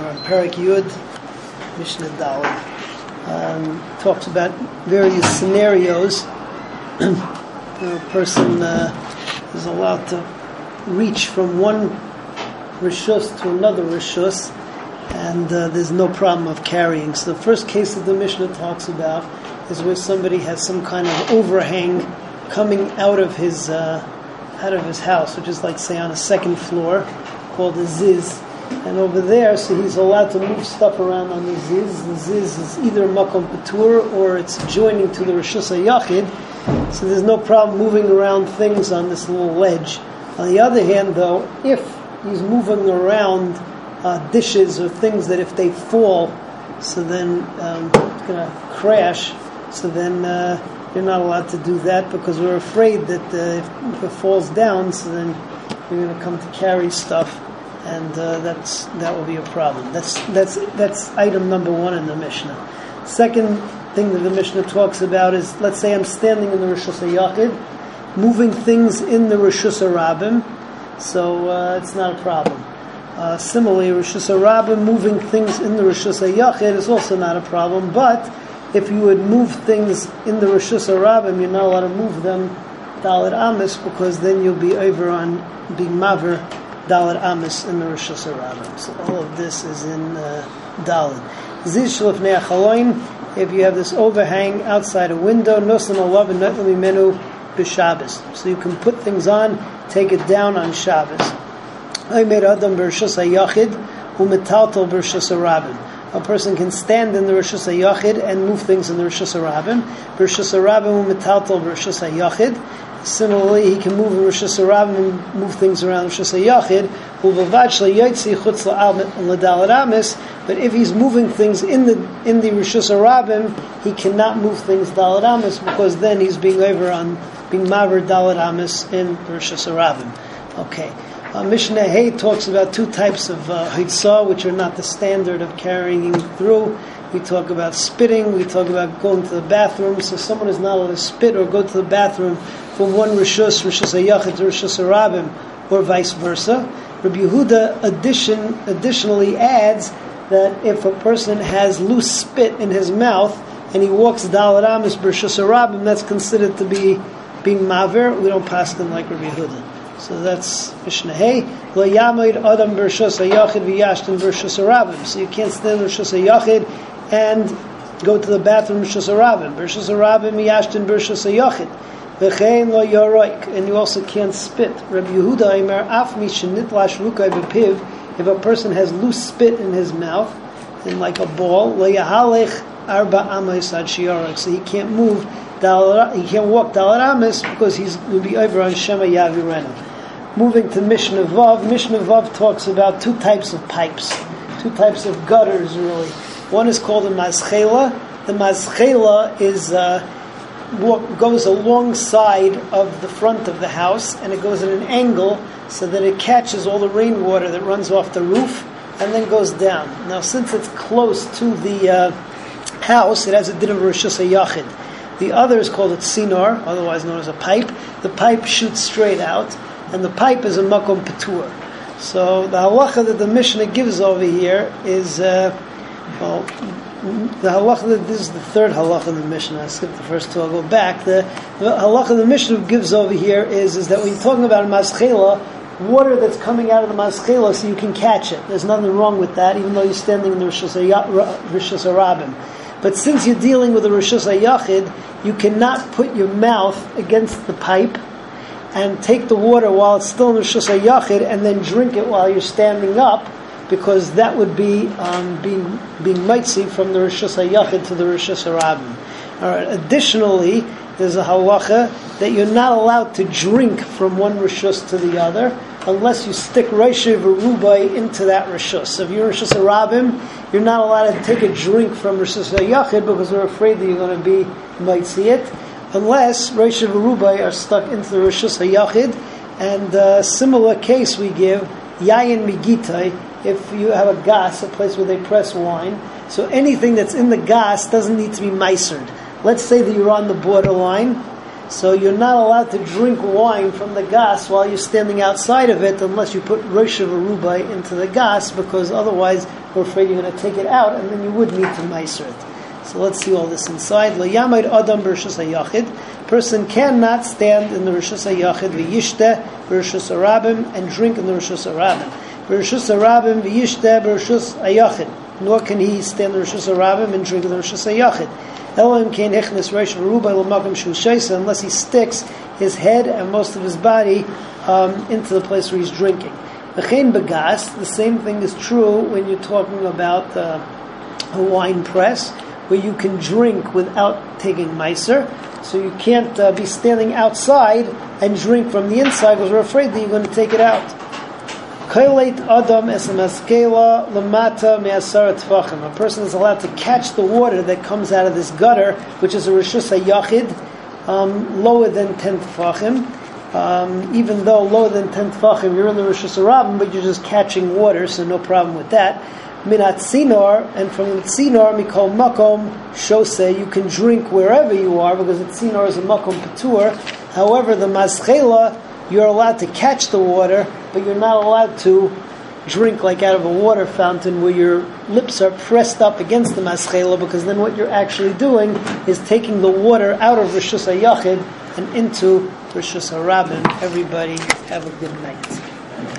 on Parak Yud, Mishnah Dalit. Um, talks about various scenarios. a person uh, is allowed to reach from one rishus to another rishus, and uh, there's no problem of carrying. So the first case that the Mishnah talks about is where somebody has some kind of overhang coming out of his uh, out of his house, which is like say on a second floor, called a ziz. And over there, so he's allowed to move stuff around on the ziz. The ziz is either makom patur or it's joining to the rishus yachid. So there's no problem moving around things on this little ledge. On the other hand, though, if he's moving around uh, dishes or things that if they fall, so then um, it's going to crash. So then uh, you're not allowed to do that because we're afraid that uh, if, if, it falls down, so then you're going to come to carry stuff, and uh, that's that will be a problem. That's that's that's item number one in the Mishnah. Second thing that the Mishnah talks about is, let's say I'm standing in the Rosh Hashanah moving things in the Rosh Hashanah so uh, it's not a problem. Uh, similarly, Rosh Hashanah moving things in the Rosh Hashanah is also not a problem, but if you would move things in the Rosh Hashanah you're not allowed to move them Dalit Amis because then you'll be over on being Maver Dalit Amis in the Rosh Hashanah. So all of this is in uh, Dalit. Zish if you have this overhang outside a window, nosan alav and menu b'Shabbos. So you can put things on, take it down on Shabbos. I made adam b'rishus hayachid umetaltal b'rishus harabim. A person can stand in the rishus hayachid and move things in the rishus harabim. B'rishus harabim umetaltal b'rishus hayachid. Similarly, he can move Rosh Hashanah and move things around Rosh Hashanah. But if he's moving things in the in the Rosh Hashanah, he cannot move things Dalad Amis because then he's being over on being Maver Dalad Amis in Rosh Hashanah. Okay. Uh, Mishnah Hay talks about two types of uh, which are not the standard of carrying through. We talk about spitting. We talk about going to the bathroom. So someone is not allowed to spit or go to the bathroom from one rishus, rishus hayachid to rishus harabim, or vice versa. Rabbi Yehuda addition, additionally adds that if a person has loose spit in his mouth and he walks dalat amis b'rishus harabim, that's considered to be being maver. We don't pass them like Rabbi Yehuda. So that's Mishnah Hey. Lo yamoid adam b'rishus hayachid v'yashtin b'rishus harabim. So you can't stand b'rishus hayachid and go to the bathroom b'rishus harabim. B'rishus harabim yashtin b'rishus hayachid. V'chein lo yoroik, and you also can't spit. Rabbi Yehuda Imer af mi shenitlash lukai b'piv, if a person has loose spit in his mouth, and like a ball, lo yahalech arba amis ad so he can't move, he can't walk dalaramis because he's will be over on Shema Yavirena. Moving to Mishnah Vav, Mishnah Vav talks about two types of pipes, two types of gutters really. One is called a maschela. The maschela is uh, walk, goes alongside of the front of the house and it goes at an angle so that it catches all the rainwater that runs off the roof and then goes down. Now, since it's close to the uh, house, it has a din of Rosh Yachid. The other is called a tzinor, otherwise known as a pipe. The pipe shoots straight out, and the pipe is a makom patur. So the halacha that the Mishnah gives over here is, uh, well, the halacha, this is the third halacha in the Mishnah. I skipped the first two, I'll go back. The, the halacha the Mishnah gives over here is, is that when you're talking about a maschela, water that's coming out of the maschela so you can catch it. There's nothing wrong with that, even though you're standing in the Rishus Harabim. But since you're dealing with a Rishus Yachid, you cannot put your mouth against the pipe and take the water while it's still in Rishus Yachid and then drink it while you're standing up because that would be um, being being mitzi from the Rishus HaYachid to the Rishus HaRabim. Right. Additionally, there's a halacha that you're not allowed to drink from one Rishus to the other unless you stick Rashi Verubai into that Rishus. So if you're Rishus HaRabim, you're not allowed to take a drink from Rishus HaYachid because we're afraid that you're going to be mitzi it unless Rashi Verubai are stuck into the Rishus HaYachid. And a similar case we give, Yayin Migitai, if you have a gas, a place where they press wine. So anything that's in the gas doesn't need to be micered. Let's say that you're on the borderline. So you're not allowed to drink wine from the gas while you're standing outside of it unless you put Rosh Aruba into the gas because otherwise we're afraid you're going to take it out and then you would need to meiser it. So let's see all this inside. Adam. Person cannot stand in the rishus hayachid v'yishte harabim and drink in the rishus harabim. B'rishus harabim v'yishte b'rishus hayachid. Nor can he stand in the rishus harabim and drink in the rishus hayachid. Elohim can't hichnes reish v'ruba l'makom shu unless he sticks his head and most of his body um, into the place where he's drinking. V'chein begas, the same thing is true when you're talking about uh, a wine press, where you can drink without taking meiser. So you can't uh, be standing outside and drink from the inside because we're afraid that you're going to take it out. A person is allowed to catch the water that comes out of this gutter, which is a rishus yachid, um, lower than ten tfachim. Um, even though lower than ten tfachim, you're in the rishus harabim, but you're just catching water, so no problem with that. Minat sinor, and from the sinor mikol makom shose, you can drink wherever you are because the sinor is a makom patur. However, the maschela you're allowed to catch the water, but you're not allowed to drink like out of a water fountain where your lips are pressed up against the maschela, because then what you're actually doing is taking the water out of Rishus HaYachid and into Rishus HaRabin. Everybody have a good night.